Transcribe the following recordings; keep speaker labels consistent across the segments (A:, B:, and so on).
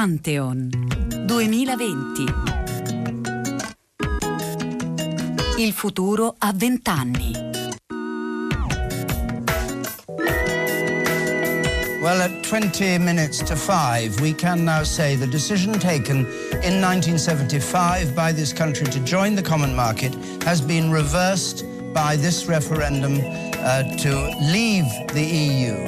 A: Pantheon 2020. Il futuro a vent'anni.
B: Well, at 20 minutes to 5, we can now say the decision taken in 1975 by this country to join the common market has been reversed by this referendum uh, to leave the EU.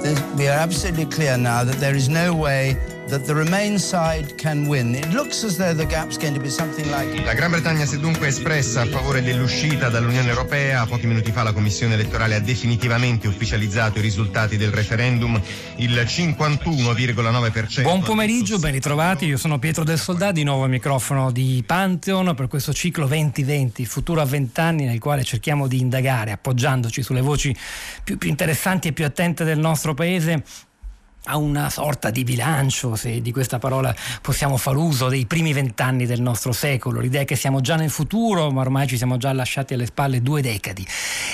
B: There's, we are absolutely clear now that there is no way that the Remain side can win. It looks as though the gap's going to be something like...
C: La Gran Bretagna si è dunque espressa a favore dell'uscita dall'Unione Europea. Pochi minuti fa la Commissione elettorale ha definitivamente ufficializzato i risultati del referendum. Il 51,9%.
D: Buon pomeriggio, ben ritrovati. Io sono Pietro del Soldà, di nuovo al microfono di Pantheon per questo ciclo 2020, futuro a 20 anni, nel quale cerchiamo di indagare, appoggiandoci sulle voci più, più interessanti e più attente del nostro paese a una sorta di bilancio, se di questa parola possiamo far uso, dei primi vent'anni del nostro secolo. L'idea è che siamo già nel futuro, ma ormai ci siamo già lasciati alle spalle due decadi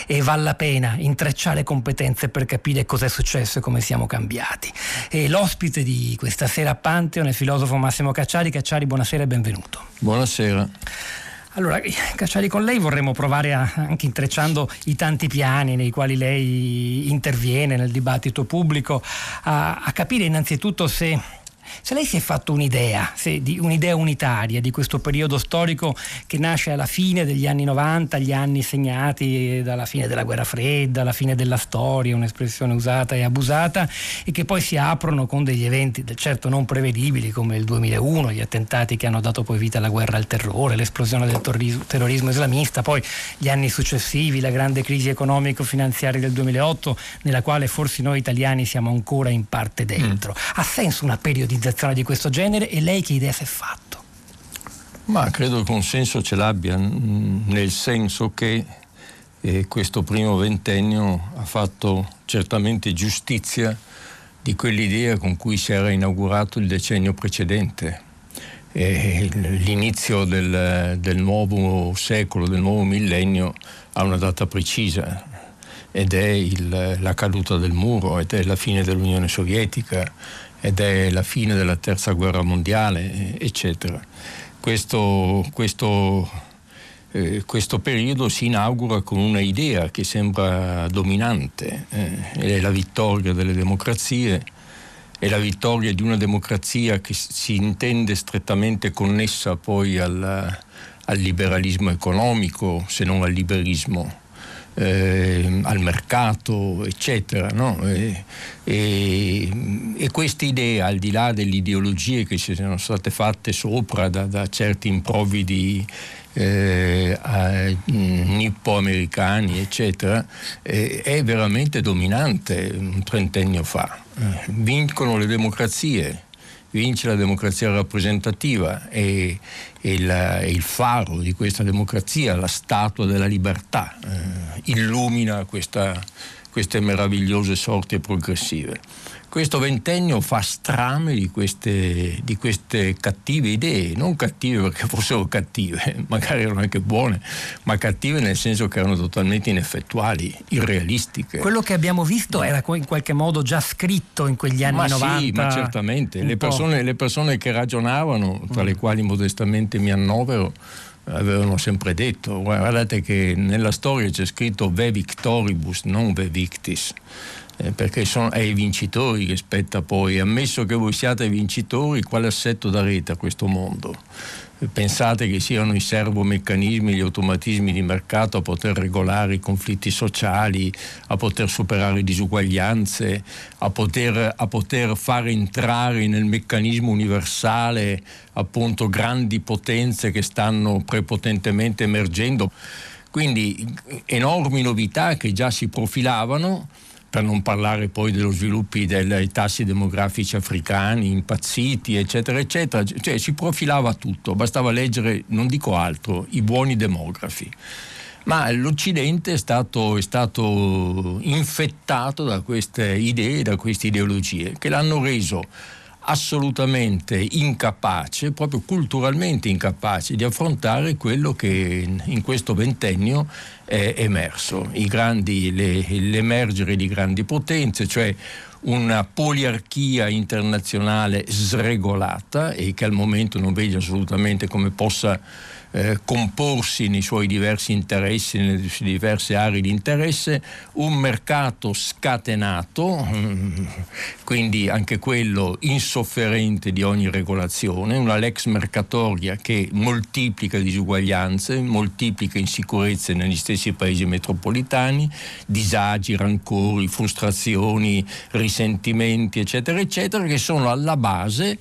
D: e vale la pena intrecciare competenze per capire cosa è successo e come siamo cambiati. E l'ospite di questa sera a Pantheon è il filosofo Massimo Cacciari. Cacciari, buonasera e benvenuto.
E: Buonasera.
D: Allora, Cacciari, con lei vorremmo provare a, anche intrecciando i tanti piani nei quali lei interviene nel dibattito pubblico, a, a capire innanzitutto se se lei si è fatto un'idea, di, un'idea unitaria di questo periodo storico che nasce alla fine degli anni 90, gli anni segnati dalla fine della guerra fredda, alla fine della storia, un'espressione usata e abusata, e che poi si aprono con degli eventi certo non prevedibili come il 2001, gli attentati che hanno dato poi vita alla guerra al terrore, l'esplosione del terrorismo islamista, poi gli anni successivi, la grande crisi economico-finanziaria del 2008, nella quale forse noi italiani siamo ancora in parte dentro. Mm. Ha senso una periodizzazione? Un'organizzazione di questo genere e lei che idea si è fatto?
E: Ma credo che un senso ce l'abbia, nel senso che eh, questo primo ventennio ha fatto certamente giustizia di quell'idea con cui si era inaugurato il decennio precedente. E l'inizio del, del nuovo secolo, del nuovo millennio, ha una data precisa ed è il, la caduta del muro, ed è la fine dell'Unione Sovietica, ed è la fine della terza guerra mondiale, eccetera. Questo, questo, eh, questo periodo si inaugura con una idea che sembra dominante, eh, è la vittoria delle democrazie, è la vittoria di una democrazia che si intende strettamente connessa poi al, al liberalismo economico, se non al liberismo eh, al mercato, eccetera. No? E, e, e questa idea, al di là delle ideologie che ci sono state fatte sopra da, da certi improvvidi eh, nippo-americani, eccetera, eh, è veramente dominante un trentennio fa. Eh, vincono le democrazie vince la democrazia rappresentativa e, e, la, il faro di questa democrazia, la statua della libertà, eh, illumina questa, queste meravigliose sorti progressive. Questo ventennio fa strame di queste, di queste, cattive idee, non cattive perché fossero cattive, magari erano anche buone, ma cattive nel senso che erano totalmente ineffettuali, irrealistiche.
D: Quello che abbiamo visto era in qualche modo già scritto in quegli anni
E: ma
D: 90.
E: Sì, ma certamente. Le persone, le persone, che ragionavano, tra le mm. quali modestamente mi annovero, avevano sempre detto, guardate che nella storia c'è scritto ve victoribus, non ve victis eh, perché sono ai vincitori che spetta poi, ammesso che voi siate vincitori, quale assetto darete a questo mondo? Pensate che siano i servomeccanismi, gli automatismi di mercato a poter regolare i conflitti sociali, a poter superare disuguaglianze, a poter, a poter far entrare nel meccanismo universale appunto grandi potenze che stanno prepotentemente emergendo. Quindi enormi novità che già si profilavano per non parlare poi dello sviluppo dei tassi demografici africani impazziti, eccetera, eccetera. Cioè si profilava tutto, bastava leggere, non dico altro, i buoni demografi. Ma l'Occidente è stato, è stato infettato da queste idee, da queste ideologie, che l'hanno reso assolutamente incapace, proprio culturalmente incapace di affrontare quello che in questo ventennio è emerso, grandi, le, l'emergere di grandi potenze, cioè una poliarchia internazionale sregolata e che al momento non vedo assolutamente come possa eh, comporsi nei suoi diversi interessi, nelle diverse aree di interesse, un mercato scatenato, quindi anche quello insofferente di ogni regolazione, una lex mercatoria che moltiplica disuguaglianze, moltiplica insicurezze negli stessi paesi metropolitani, disagi, rancori, frustrazioni, risentimenti, eccetera, eccetera, che sono alla base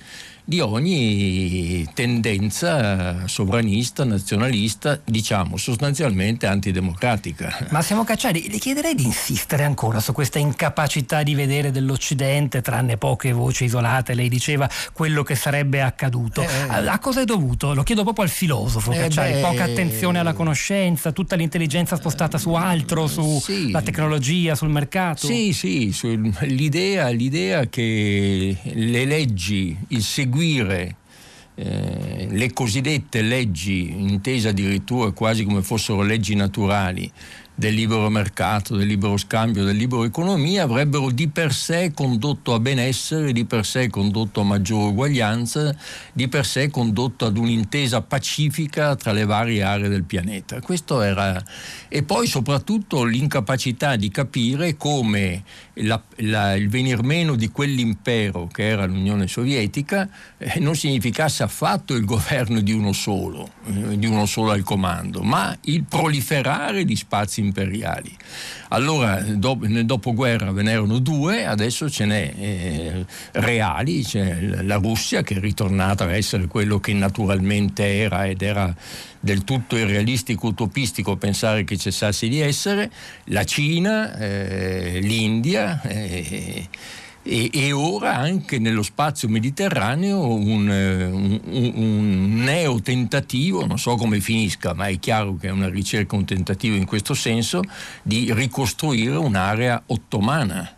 E: di ogni tendenza sovranista, nazionalista, diciamo sostanzialmente antidemocratica.
D: Massimo Cacciari, le chiederei di insistere ancora su questa incapacità di vedere dell'Occidente, tranne poche voci isolate, lei diceva quello che sarebbe accaduto. Eh, a, cosa è dovuto? Lo chiedo proprio al filosofo eh, Cacciari, beh, poca attenzione alla conoscenza, tutta l'intelligenza spostata su altro, sulla sì. tecnologia, sul mercato?
E: Sì, sì, l'idea, l'idea che le leggi, il seguito seguire eh, le cosiddette leggi, intese addirittura quasi come fossero leggi naturali, del libero mercato, del libero scambio, del libero economia avrebbero di per sé condotto a benessere, di per sé condotto a maggiore uguaglianza, di per sé condotto ad un'intesa pacifica tra le varie aree del pianeta. Questo era e poi soprattutto l'incapacità di capire come la, la, il venir meno di quell'impero che era l'Unione Sovietica eh, non significasse affatto il governo di uno solo, eh, di uno solo al comando, ma il proliferare di spazi imperiali. Allora do, nel dopoguerra ve n'erano due, adesso ce n'è eh, reali, c'è la Russia che è ritornata a essere quello che naturalmente era ed era del tutto irrealistico, utopistico pensare che cessasse di essere, la Cina, eh, l'India. Eh, e, e, ora anche nello spazio mediterraneo un, un, un, neo tentativo, non so come finisca, ma è chiaro che è una ricerca, un tentativo in questo senso, di ricostruire un'area ottomana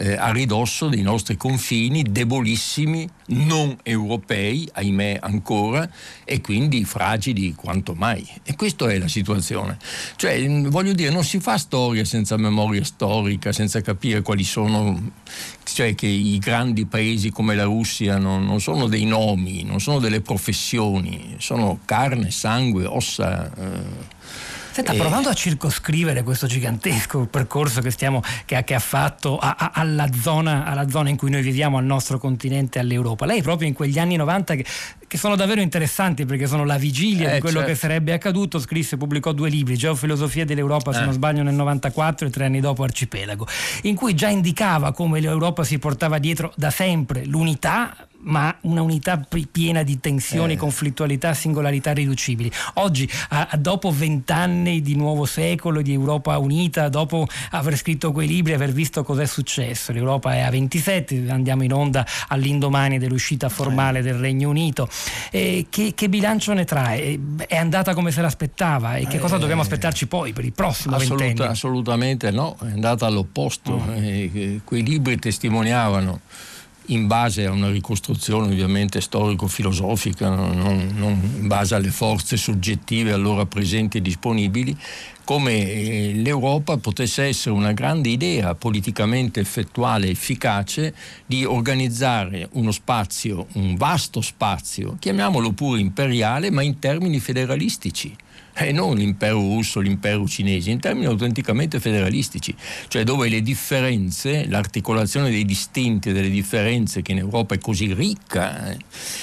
E: eh, a ridosso dei nostri confini debolissimi, non europei, ahimè ancora, e quindi fragili quanto mai. E questa è la situazione. Cioè, voglio dire, non si fa storia senza memoria storica, senza capire quali sono, cioè che i grandi paesi come la Russia non, non sono dei nomi, non sono delle professioni, sono carne, sangue, ossa. Eh,
D: Senta, provando a circoscrivere questo gigantesco percorso che, stiamo, che, che ha fatto a, a, alla, zona, alla, zona, in cui noi viviamo, al nostro continente, all'Europa, lei proprio in quegli anni 90 che, che sono davvero interessanti perché sono la vigilia eh, di quello certo. che sarebbe accaduto, scrisse e pubblicò due libri, Geofilosofia dell'Europa, se eh. non sbaglio nel 94 e tre anni dopo Arcipelago, in cui già indicava come l'Europa si portava dietro da sempre l'unità ma una unità piena di tensioni, eh. conflittualità, singolarità riducibili. Oggi, a, a dopo vent'anni di nuovo secolo, di Europa unita, dopo aver scritto quei libri, aver visto cos'è successo, l'Europa è a 27, andiamo in onda all'indomani dell'uscita formale eh. del Regno Unito. Eh, che, che, bilancio ne trae? È andata come se l'aspettava e che cosa eh, dobbiamo aspettarci poi per il prossimo assoluta, ventennio?
E: Assolutamente no, è andata all'opposto. Mm. quei libri testimoniavano in base a una ricostruzione ovviamente storico-filosofica, non, non, in base alle forze soggettive allora presenti e disponibili, come eh, l'Europa potesse essere una grande idea politicamente effettuale e efficace di organizzare uno spazio, un vasto spazio, chiamiamolo pure imperiale, ma in termini federalistici e non l'impero russo, l'impero cinese, in termini autenticamente federalistici, cioè dove le differenze, l'articolazione dei distinti e delle differenze che in Europa è così ricca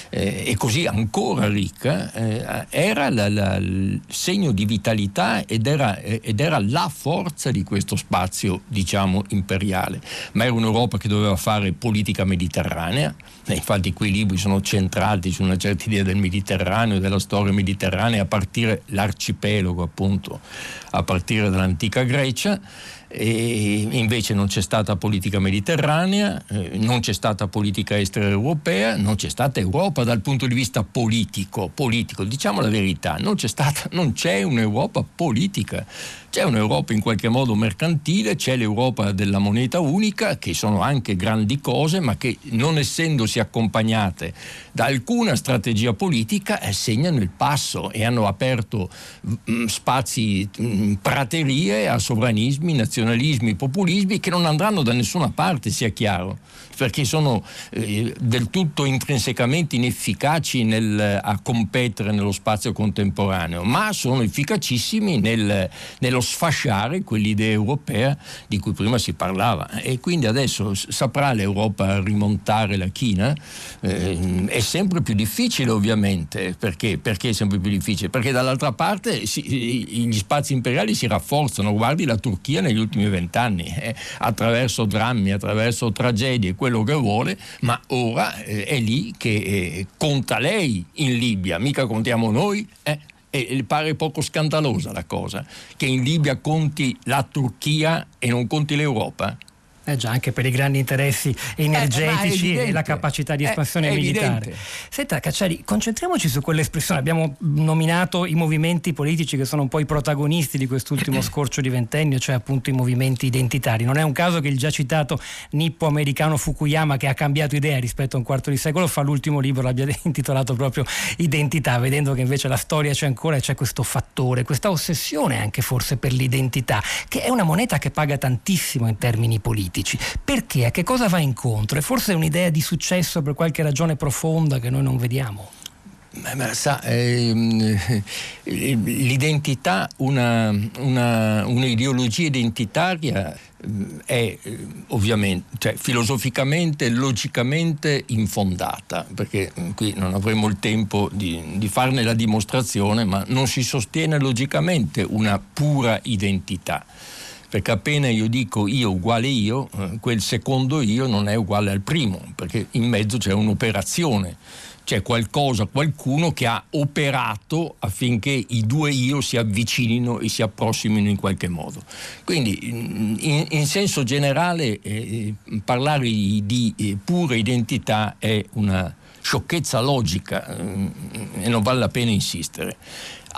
E: eh, e così ancora ricca, eh, era la, la, il segno di vitalità ed era, ed era la forza di questo spazio, diciamo, imperiale. Ma era un'Europa che doveva fare politica mediterranea, infatti quei libri sono centrati su una certa idea del Mediterraneo, della storia mediterranea, a partire l'arcipelago appunto, a partire dall'antica Grecia. E invece non c'è stata politica mediterranea, eh, non c'è stata politica estera europea, non c'è stata Europa dal punto di vista politico, politico. diciamo la verità, non c'è, stata, non c'è un'Europa politica, C'è un'Europa in qualche modo mercantile, c'è l'Europa della moneta unica, che sono anche grandi cose, ma che non essendosi accompagnate da alcuna strategia politica eh, segnano il passo e hanno aperto mh, mm, spazi, mh, mm, praterie a sovranismi, nazionalismi, populismi che non andranno da nessuna parte, sia chiaro perché sono eh, del tutto intrinsecamente inefficaci nel, a competere nello spazio contemporaneo, ma sono efficacissimi nel, nello sfasciare quell'idea europea di cui prima si parlava. E quindi adesso saprà l'Europa rimontare la china? Eh, è sempre più difficile ovviamente, perché? perché? è sempre più difficile? Perché dall'altra parte si, gli spazi imperiali si rafforzano, guardi la Turchia negli ultimi vent'anni, eh, attraverso drammi, attraverso tragedie, quello che vuole, ma ora eh, è lì che eh, conta lei in Libia, mica contiamo noi. Eh? E pare poco scandalosa la cosa, che in Libia conti la Turchia e non conti l'Europa.
D: Eh già, anche per i grandi interessi eh, energetici eh, e la capacità di espansione militare. Senta Cacciari, concentriamoci su quell'espressione. Abbiamo nominato i movimenti politici che sono un po' i protagonisti di quest'ultimo scorcio di ventennio, cioè appunto i movimenti identitari. Non è un caso che il già citato nippo-americano Fukuyama, che ha cambiato idea rispetto a un quarto di secolo fa, l'ultimo libro l'abbia intitolato proprio Identità, vedendo che invece la storia c'è ancora e c'è questo fattore, questa ossessione anche forse per l'identità, che è una moneta che paga tantissimo in termini politici politici. Perché? A che cosa va incontro? È forse un'idea di successo per qualche ragione profonda che noi non vediamo?
E: Ma, sa, ehm, l'identità, una, una, un'ideologia identitaria ehm, è ovviamente, cioè, filosoficamente, logicamente infondata, perché qui non avremo il tempo di, di, farne la dimostrazione, ma non si sostiene logicamente una pura identità perché appena io dico io uguale io, eh, quel secondo io non è uguale al primo, perché in mezzo c'è un'operazione, c'è qualcosa, qualcuno che ha operato affinché i due io si avvicinino e si approssimino in qualche modo. Quindi in, in senso generale eh, parlare di eh, pura identità è una sciocchezza logica eh, e non vale la pena insistere.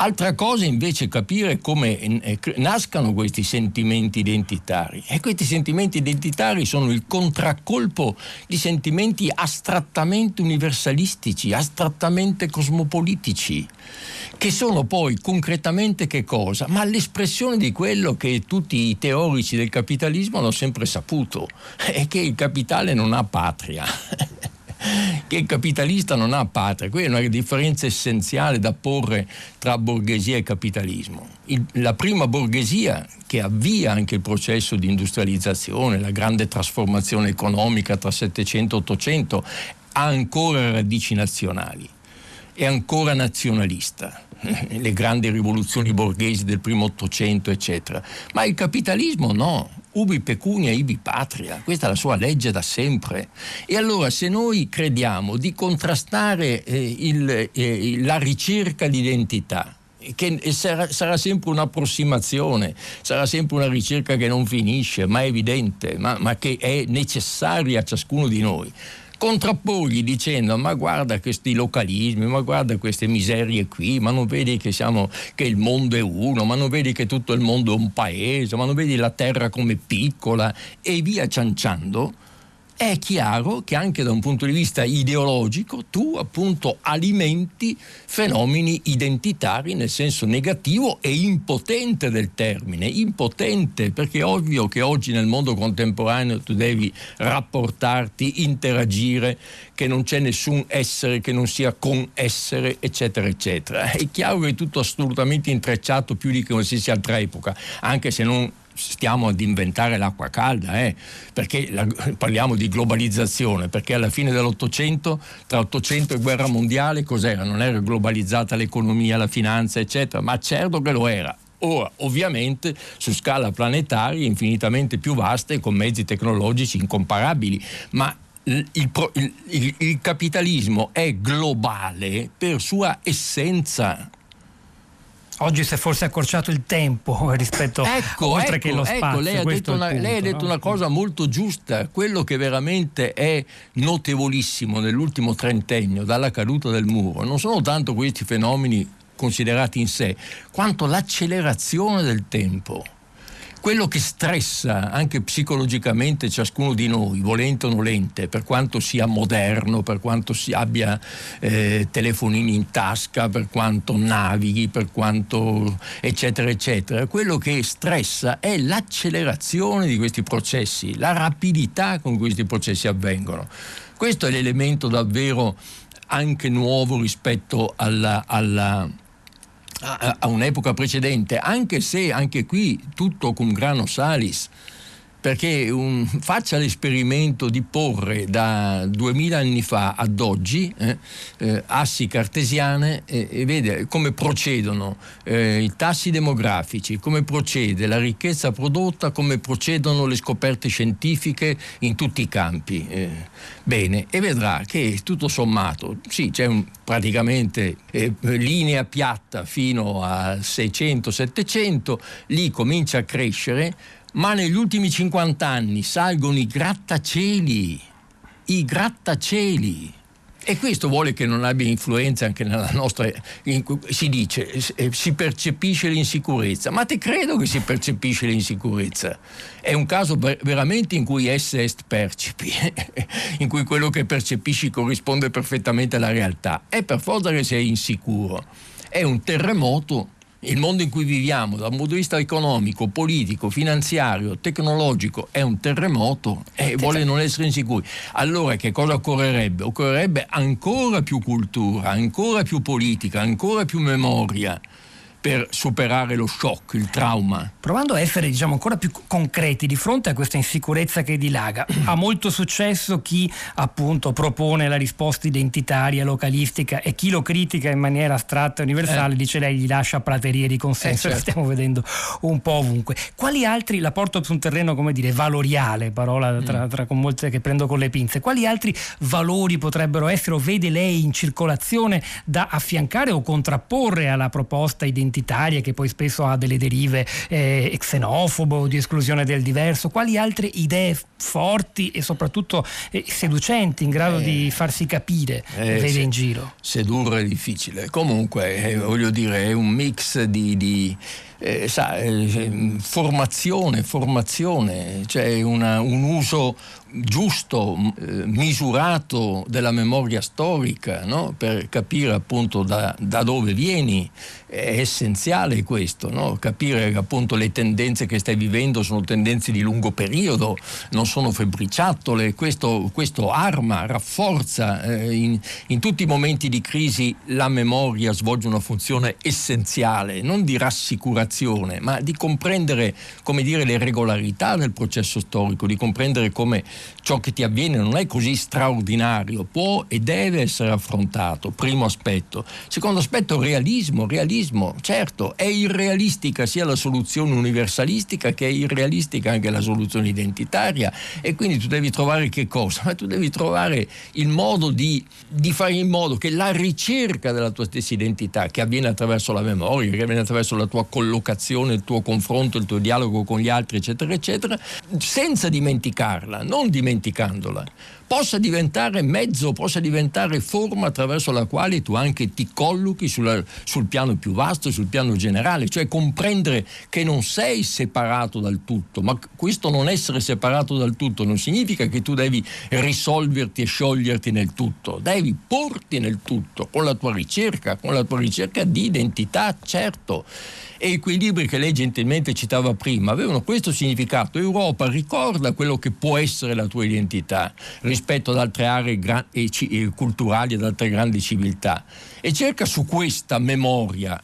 E: Altra cosa invece è capire come eh, nascano questi sentimenti identitari. E questi sentimenti identitari sono il contraccolpo di sentimenti astrattamente universalistici, astrattamente cosmopolitici, che sono poi concretamente che cosa? Ma l'espressione di quello che tutti i teorici del capitalismo hanno sempre saputo, è che il capitale non ha patria. che il capitalista non ha patria. Questa è una differenza essenziale da porre tra borghesia e capitalismo. Il, la prima borghesia che avvia anche il processo di industrializzazione, la grande trasformazione economica tra 700 e 800, ha ancora radici nazionali, è ancora nazionalista le grandi rivoluzioni borghesi del primo Ottocento, eccetera. Ma il capitalismo no, ubi pecunia ibi patria, questa è la sua legge da sempre. E allora se noi crediamo di contrastare eh, il, eh, la ricerca di identità, che sarà, sarà, sempre un'approssimazione, sarà sempre una ricerca che non finisce, ma è evidente, ma, ma che è necessaria a ciascuno di noi contrapporgli dicendo ma guarda questi localismi, ma guarda queste miserie qui, ma non vedi che, siamo, che il mondo è uno, ma non vedi che tutto il mondo è un paese, ma non vedi la terra come piccola? E via cianciando è chiaro che anche da un punto di vista ideologico tu appunto alimenti fenomeni identitari nel senso negativo e impotente del termine, impotente perché è ovvio che oggi nel mondo contemporaneo tu devi rapportarti, interagire, che non c'è nessun essere che non sia con essere, eccetera, eccetera. È chiaro che è tutto assolutamente intrecciato più di qualsiasi altra epoca, anche se non stiamo ad inventare l'acqua calda, eh, perché la, parliamo di globalizzazione, perché alla fine dell'Ottocento, tra Ottocento e guerra mondiale, cos'era? Non era globalizzata l'economia, la finanza, eccetera, ma certo che lo era. Ora, ovviamente, su scala planetaria, infinitamente più vasta e con mezzi tecnologici incomparabili, ma il, il, il, il capitalismo è globale per sua essenza
D: Oggi si è forse accorciato il tempo rispetto
E: ecco,
D: oltre
E: ecco,
D: che lo
E: ecco,
D: spazio.
E: Lei ha detto, una, punto, lei ha detto no? una, cosa molto giusta, quello che veramente è notevolissimo nell'ultimo trentennio dalla caduta del muro non sono tanto questi fenomeni considerati in sé, quanto l'accelerazione del tempo quello che stressa anche psicologicamente ciascuno di noi, volente o nolente, per quanto sia moderno, per quanto abbia eh, telefonini in tasca, per quanto navighi, per quanto eccetera eccetera, quello che stressa è l'accelerazione di questi processi, la rapidità con cui questi processi avvengono. Questo è l'elemento davvero anche nuovo rispetto alla, alla a, a un'epoca precedente, anche se anche qui tutto cum grano salis perché un, faccia l'esperimento di porre da 2000 anni fa ad oggi eh, eh, assi cartesiane e, e, vede come procedono eh, i tassi demografici, come procede la ricchezza prodotta, come procedono le scoperte scientifiche in tutti i campi. Eh, bene, e vedrà che tutto sommato, sì, c'è un, praticamente eh, linea piatta fino a 600-700, lì comincia a crescere ma negli ultimi 50 anni salgono i grattacieli, i grattacieli. E questo vuole che non abbia influenza anche nella nostra... Si dice, eh, si percepisce l'insicurezza. Ma te credo che si percepisce l'insicurezza. È un caso veramente in cui esse est percipi, in cui quello che percepisci corrisponde perfettamente alla realtà. È per forza che sei insicuro. È un terremoto il mondo in cui viviamo dal punto di vista economico, politico, finanziario, tecnologico è un terremoto e vuole non essere insicuri. Allora che cosa occorrerebbe? Occorrerebbe ancora più cultura, ancora più politica, ancora più memoria per superare lo shock, il trauma.
D: Provando a essere diciamo, ancora più concreti di fronte a questa insicurezza che dilaga, ha molto successo chi appunto propone la risposta identitaria, localistica e chi lo critica in maniera astratta e universale eh. dice lei gli lascia praterie di consenso, eh, certo. stiamo vedendo un po' ovunque. Quali altri, la porto su un terreno come dire valoriale, parola tra, mm. tra, con molte che prendo con le pinze, quali altri valori potrebbero essere o vede lei in circolazione da affiancare o contrapporre alla proposta identitaria? Identitaria che poi spesso ha delle derive eh, xenofobo di esclusione del diverso, quali altre idee forti e soprattutto eh, seducenti in grado eh, di farsi capire vede se, in giro?
E: Sedurre è difficile, comunque eh, voglio dire è un mix di, di eh, sa, eh, formazione, formazione, cioè un uso giusto, eh, misurato della memoria storica, no? per capire appunto da, da, dove vieni, è essenziale questo, no? capire appunto le tendenze che stai vivendo sono tendenze di lungo periodo, non sono febbriciattole, questo, questo arma, rafforza, eh, in, in tutti i momenti di crisi la memoria svolge una funzione essenziale, non di rassicurazione, ma di comprendere, come dire, le regolarità del processo storico, di comprendere come ciò che ti avviene non è così straordinario, può e deve essere affrontato, primo aspetto. Secondo aspetto, realismo, realismo, certo, è irrealistica sia la soluzione universalistica che è irrealistica anche la soluzione identitaria e quindi tu devi trovare che cosa? Ma tu devi trovare il modo di, di fare in modo che la ricerca della tua stessa identità, che avviene attraverso la memoria, che avviene attraverso la tua collocazione, il tuo confronto, il tuo dialogo con gli altri, eccetera, eccetera, senza dimenticarla, non dimenticandola, possa diventare mezzo, possa diventare forma attraverso la quale tu anche ti collochi sulla, sul piano più vasto, sul piano generale, cioè comprendere che non sei separato dal tutto, ma questo non essere separato dal tutto non significa che tu devi risolverti e scioglierti nel tutto, devi porti nel tutto con la tua ricerca, con la tua ricerca di identità, certo e quei libri che lei gentilmente citava prima avevano questo significato. Europa ricorda quello che può essere la tua identità rispetto ad altre aree gra- e ci- e culturali, ad altre grandi civiltà e cerca su questa memoria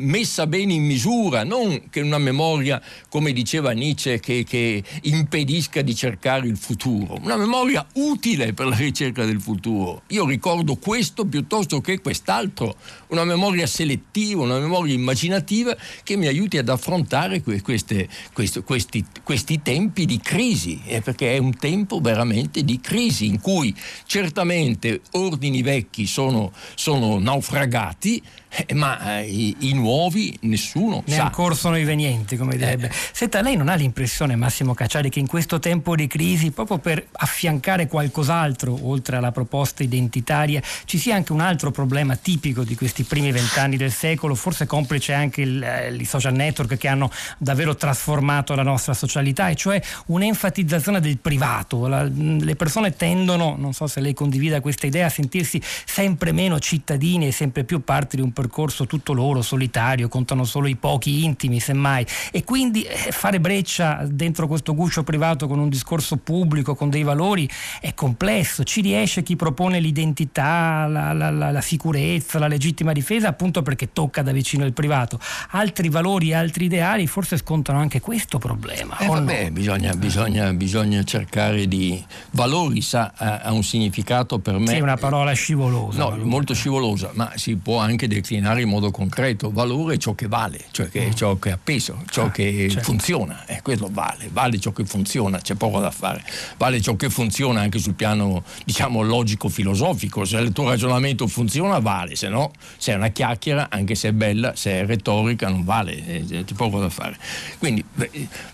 E: messa bene in misura, non che una memoria, come diceva Nietzsche, che, che, impedisca di cercare il futuro, una memoria utile per la ricerca del futuro. Io ricordo questo piuttosto che quest'altro, una memoria selettiva, una memoria immaginativa che mi aiuti ad affrontare queste, questi, questi, questi tempi di crisi, eh, perché è un tempo veramente di crisi in cui certamente ordini vecchi sono, sono naufragati, eh, ma eh, i, i, nuovi nessuno
D: ne
E: sa.
D: ancora sono i venienti, come direbbe. Eh. Senta, lei non ha l'impressione, Massimo Cacciari, che in questo tempo di crisi, proprio per affiancare qualcos'altro, oltre alla proposta identitaria, ci sia anche un altro problema tipico di questi primi vent'anni del secolo, forse complice anche eh, i social network che hanno davvero trasformato la nostra socialità, e cioè un'enfatizzazione del privato. La, le persone tendono, non so se lei condivida questa idea, a sentirsi sempre meno cittadini e sempre più parte di un percorso tutto loro, solitario, contano solo i pochi intimi, semmai. E quindi eh, fare breccia dentro questo guscio privato con un discorso pubblico, con dei valori, è complesso. Ci riesce chi propone l'identità, la, la, la, la sicurezza, la legittima difesa, appunto perché tocca da vicino il privato. Altri valori, altri ideali forse scontano anche questo problema.
E: Eh, vabbè, no? bisogna, bisogna, bisogna, cercare di... Valori sa, ha, ha, un significato per me...
D: Sì, una parola scivolosa.
E: No, molto scivolosa, ma si può anche declinare declinare in modo concreto. Valore è ciò che vale, cioè che, mm. ciò che ha peso, ciò ah, che certo. funziona. E eh, quello vale, vale ciò che funziona, c'è poco da fare. Vale ciò che funziona anche sul piano, diciamo, logico-filosofico. Se il tuo ragionamento funziona, vale, se no, se è una chiacchiera, anche se è bella, se è retorica, non vale, eh, c'è poco da fare. Quindi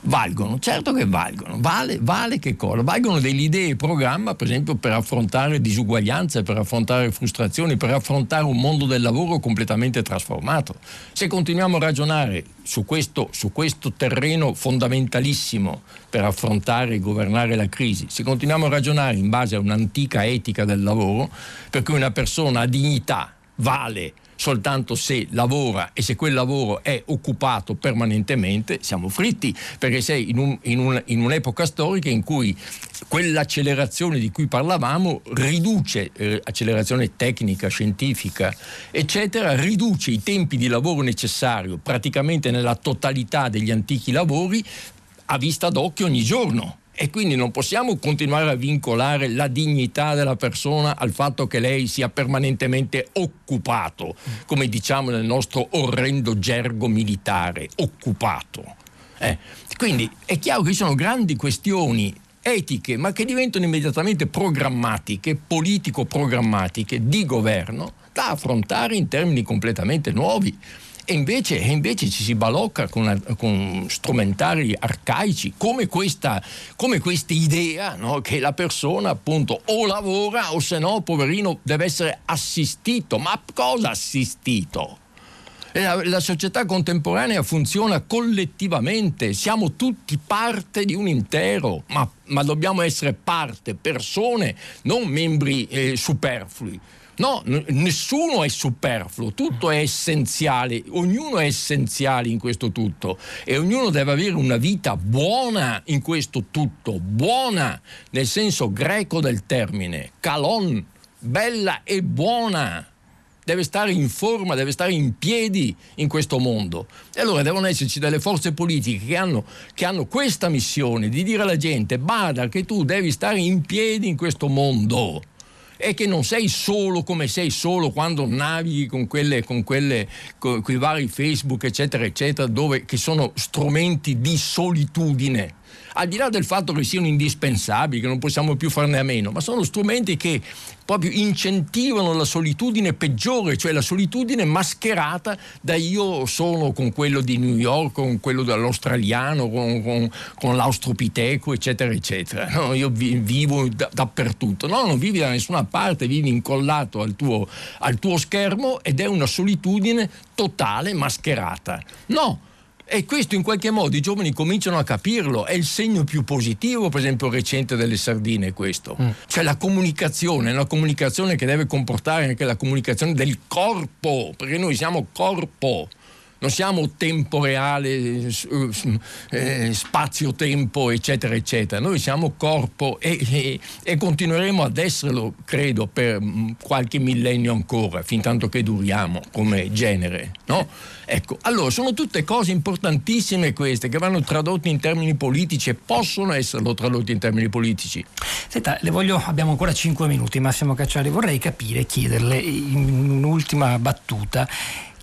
E: valgono, certo che valgono. Vale, vale che cosa? Valgono delle idee e programma, per esempio, per affrontare disuguaglianze, per affrontare frustrazioni, per affrontare un mondo del lavoro completamente completamente trasformato. Se continuiamo a ragionare su questo, su questo terreno fondamentalissimo per affrontare e governare la crisi, se continuiamo a ragionare in base a un'antica etica del lavoro, per cui una persona ha dignità, vale, soltanto se lavora e se quel lavoro è occupato permanentemente, siamo fritti, perché sei in, un, in, un, in un'epoca storica in cui quell'accelerazione di cui parlavamo riduce, eh, accelerazione tecnica, scientifica, eccetera, riduce i tempi di lavoro necessario praticamente nella totalità degli antichi lavori a vista d'occhio ogni giorno e quindi non possiamo continuare a vincolare la dignità della persona al fatto che lei sia permanentemente occupato, come diciamo nel nostro orrendo gergo militare, occupato. Eh, quindi è chiaro che ci sono grandi questioni etiche, ma che diventano immediatamente programmatiche, politico-programmatiche di governo da affrontare in termini completamente nuovi. E invece, e invece ci si balocca con, con strumentari arcaici come questa, come idea no? che la persona appunto o lavora o se no, poverino, deve essere assistito. Ma cosa assistito? La, la, società contemporanea funziona collettivamente, siamo tutti parte di un intero, ma, ma dobbiamo essere parte, persone, non membri eh, superflui. No, nessuno è superfluo, tutto è essenziale, ognuno è essenziale in questo tutto e ognuno deve avere una vita buona in questo tutto, buona nel senso greco del termine, calon, bella e buona deve stare in forma, deve stare in piedi in questo mondo. E allora devono esserci delle forze politiche che hanno, che hanno, questa missione di dire alla gente, bada che tu devi stare in piedi in questo mondo e che non sei solo come sei solo quando navighi con quelle, con quelle con quei vari Facebook, eccetera, eccetera, dove, che sono strumenti di solitudine al di là del fatto che siano indispensabili, che non possiamo più farne a meno, ma sono strumenti che proprio incentivano la solitudine peggiore, cioè la solitudine mascherata da io sono con quello di New York, con quello dell'australiano, con, con, con l'austropiteco, eccetera, eccetera. No, io vi, vivo da, dappertutto. No, non vivi da nessuna parte, vivi incollato al tuo, al tuo schermo ed è una solitudine totale, mascherata. No, e questo in qualche modo i giovani cominciano a capirlo, è il segno più positivo, per esempio, recente delle sardine questo. Mm. Cioè la comunicazione, una comunicazione che deve comportare anche la comunicazione del corpo, perché noi siamo corpo non siamo tempo reale, eh, spazio-tempo, eccetera, eccetera. Noi siamo corpo e, e, e, continueremo ad esserlo, credo, per qualche millennio ancora, fin tanto che duriamo come genere. No? Ecco, allora sono tutte cose importantissime queste che vanno tradotte in termini politici e possono esserlo tradotte in termini politici.
D: Senta, le voglio, abbiamo ancora 5 minuti, Massimo Cacciari, vorrei capire, chiederle in un'ultima battuta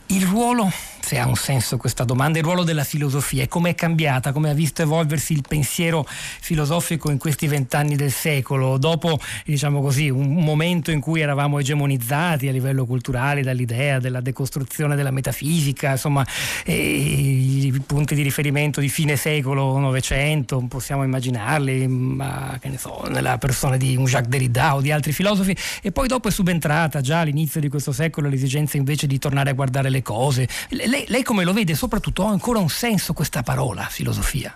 D: il ruolo se ha un senso questa domanda, il ruolo della filosofia e come è cambiata, come ha visto evolversi il pensiero filosofico in questi vent'anni del secolo, dopo diciamo così, un momento in cui eravamo egemonizzati a livello culturale dall'idea della decostruzione della metafisica, insomma i punti di riferimento di fine secolo Novecento, possiamo immaginarli ma, so, nella persona di un Jacques Derrida o di altri filosofi e poi dopo è subentrata già all'inizio di questo secolo l'esigenza invece di tornare a guardare le cose. Lei, lei come lo vede? Soprattutto ha ancora un senso questa parola, filosofia?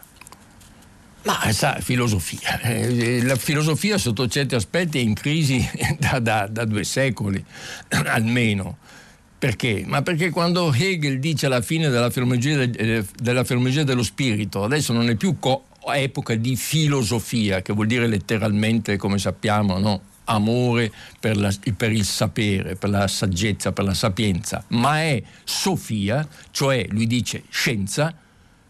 E: Ma sa, filosofia. Eh, la filosofia sotto certi aspetti è in crisi da, da, da due secoli, almeno. Perché? Ma perché quando Hegel dice alla fine della filologia, eh, della filologia dello spirito, adesso non è più co- epoca di filosofia, che vuol dire letteralmente, come sappiamo, no? Amore per, la, per, il sapere, per la saggezza, per la sapienza, ma è Sofia, cioè lui dice scienza,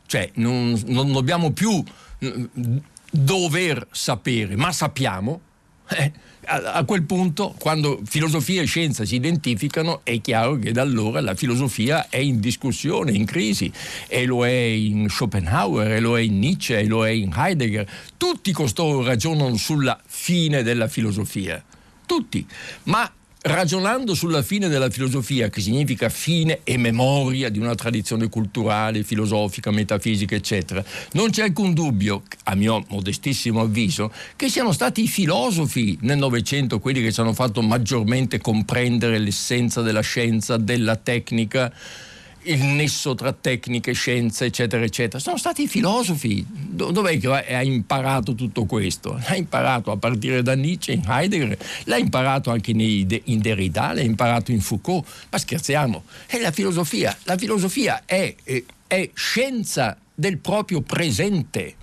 E: cioè non, non dobbiamo più mm, dover sapere, ma sappiamo. Eh, a, quel punto, quando filosofia e scienza si identificano, è chiaro che da allora la filosofia è in discussione, in crisi, e lo è in Schopenhauer, e lo è in Nietzsche, e lo è in Heidegger. Tutti costoro ragionano sulla fine della filosofia. Tutti. Ma ragionando sulla fine della filosofia, che significa fine e memoria di una tradizione culturale, filosofica, metafisica, eccetera, non c'è alcun dubbio, a mio modestissimo avviso, che siano stati i filosofi nel Novecento quelli che ci hanno fatto maggiormente comprendere l'essenza della scienza, della tecnica, il nesso tra tecniche, scienze, eccetera, eccetera. Sono stati i filosofi. Dov'è che ha imparato tutto questo? L'ha imparato a partire da Nietzsche, in Heidegger, l'ha imparato anche in Derrida, l'ha imparato in Foucault. Ma scherziamo, è la filosofia. La filosofia è, è scienza del proprio presente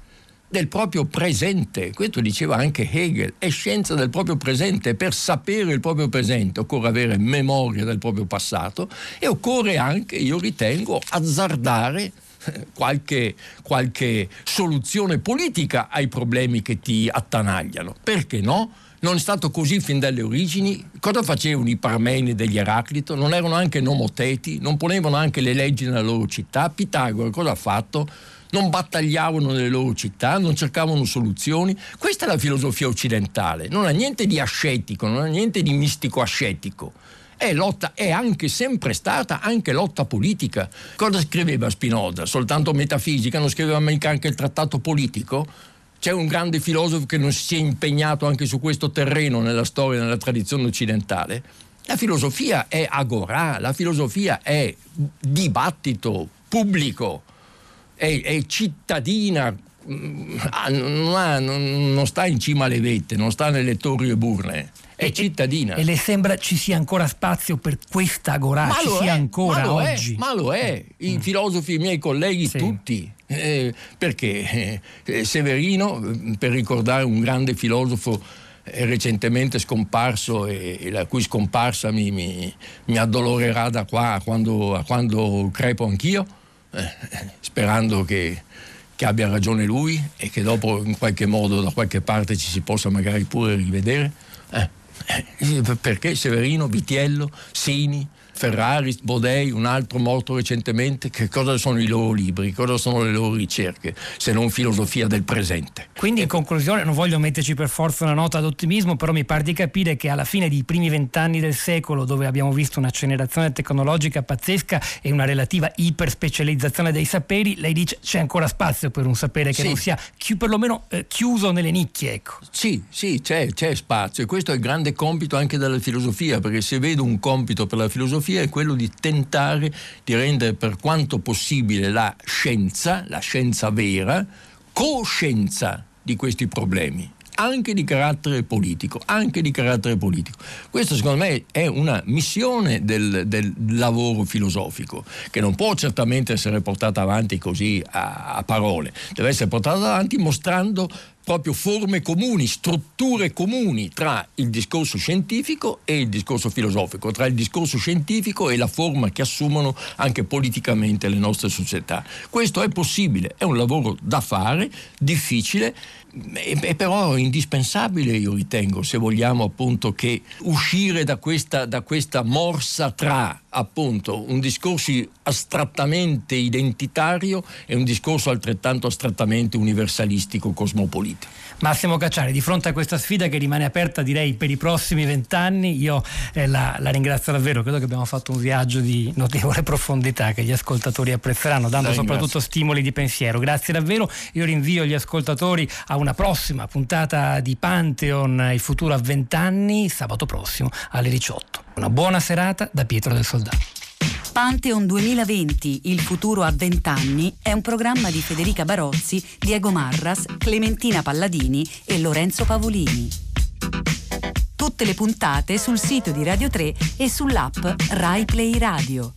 E: del proprio presente. Questo diceva anche Hegel, è scienza del proprio presente. Per sapere il proprio presente occorre avere memoria del proprio passato e occorre anche, io ritengo, azzardare eh, Qualche, qualche, soluzione politica ai problemi che ti attanagliano. Perché no? Non è stato così fin dalle origini? Cosa facevano i Parmeni degli Eraclito? Non erano anche nomoteti? Non ponevano anche le leggi nella loro città? Pitagora cosa ha fatto? Non battagliavano nelle loro città, non cercavano soluzioni. Questa è la filosofia occidentale, non ha niente di ascetico, non ha niente di mistico ascetico. È lotta, è anche sempre stata anche lotta politica. Cosa scriveva Spinoza? Soltanto metafisica? Non scriveva mica anche il trattato politico? C'è un grande filosofo che non si è impegnato anche su questo terreno nella storia, nella tradizione occidentale? La filosofia è agorà, la filosofia è dibattito pubblico è, è cittadina, mm, ah, non, ha, non, sta in cima alle vette, non sta nelle torri e burle. È e, cittadina.
D: E le sembra ci sia ancora spazio per questa agorà, ma ci sia è, ancora
E: ma
D: oggi.
E: È, ma lo è, i mm. filosofi, i miei colleghi, sì. tutti. Eh, perché eh, Severino, per ricordare un grande filosofo eh, recentemente scomparso e, e, la cui scomparsa mi, mi, mi addolorerà da qua a quando, a quando crepo anch'io, eh, sperando che, che, abbia ragione lui e che dopo in qualche modo da qualche parte ci si possa magari pure rivedere. Eh, eh, perché Severino, Vitiello, Sini, Ferrari, Bodei, un altro morto recentemente, che cosa sono i loro libri, cosa sono le loro ricerche, se non filosofia del presente.
D: Quindi in conclusione non voglio metterci per forza una nota d'ottimismo, però mi pare di capire che alla fine dei primi vent'anni del secolo, dove abbiamo visto un'accelerazione tecnologica pazzesca e una relativa iperspecializzazione dei saperi, lei dice c'è ancora spazio per un sapere che sì. non sia chi, perlomeno eh, chiuso nelle nicchie. Ecco.
E: Sì, sì, c'è, c'è spazio e questo è il grande compito anche della filosofia, perché se vedo un compito per la filosofia, filosofia è quello di tentare di rendere per quanto possibile la scienza, la scienza vera, coscienza di questi problemi anche di carattere politico, anche di carattere politico. Questo secondo me è una missione del, del lavoro filosofico che non può certamente essere portata avanti così a, a parole, deve essere portata avanti mostrando proprio forme comuni, strutture comuni tra il discorso scientifico e il discorso filosofico, tra il discorso scientifico e la forma che assumono anche politicamente le nostre società. Questo è possibile, è un lavoro da fare, difficile, è però indispensabile, io ritengo, se vogliamo appunto che uscire da questa, da questa morsa tra appunto un discorso astrattamente identitario e un discorso altrettanto astrattamente universalistico cosmopolita.
D: Massimo Cacciari, di fronte a questa sfida che rimane aperta direi per i prossimi vent'anni, io eh, la, la, ringrazio davvero, credo che abbiamo fatto un viaggio di notevole profondità che gli ascoltatori apprezzeranno, dando soprattutto stimoli di pensiero. Grazie davvero, io rinvio gli ascoltatori a una prossima puntata di Pantheon, il futuro a vent'anni, sabato prossimo alle 18. Una buona serata da Pietro del Soldato.
A: Pantheon 2020, il futuro a vent'anni, è un programma di Federica Barozzi, Diego Marras, Clementina Palladini e Lorenzo Pavolini. Tutte le puntate sul sito di Radio 3 e sull'app Rai Play Radio.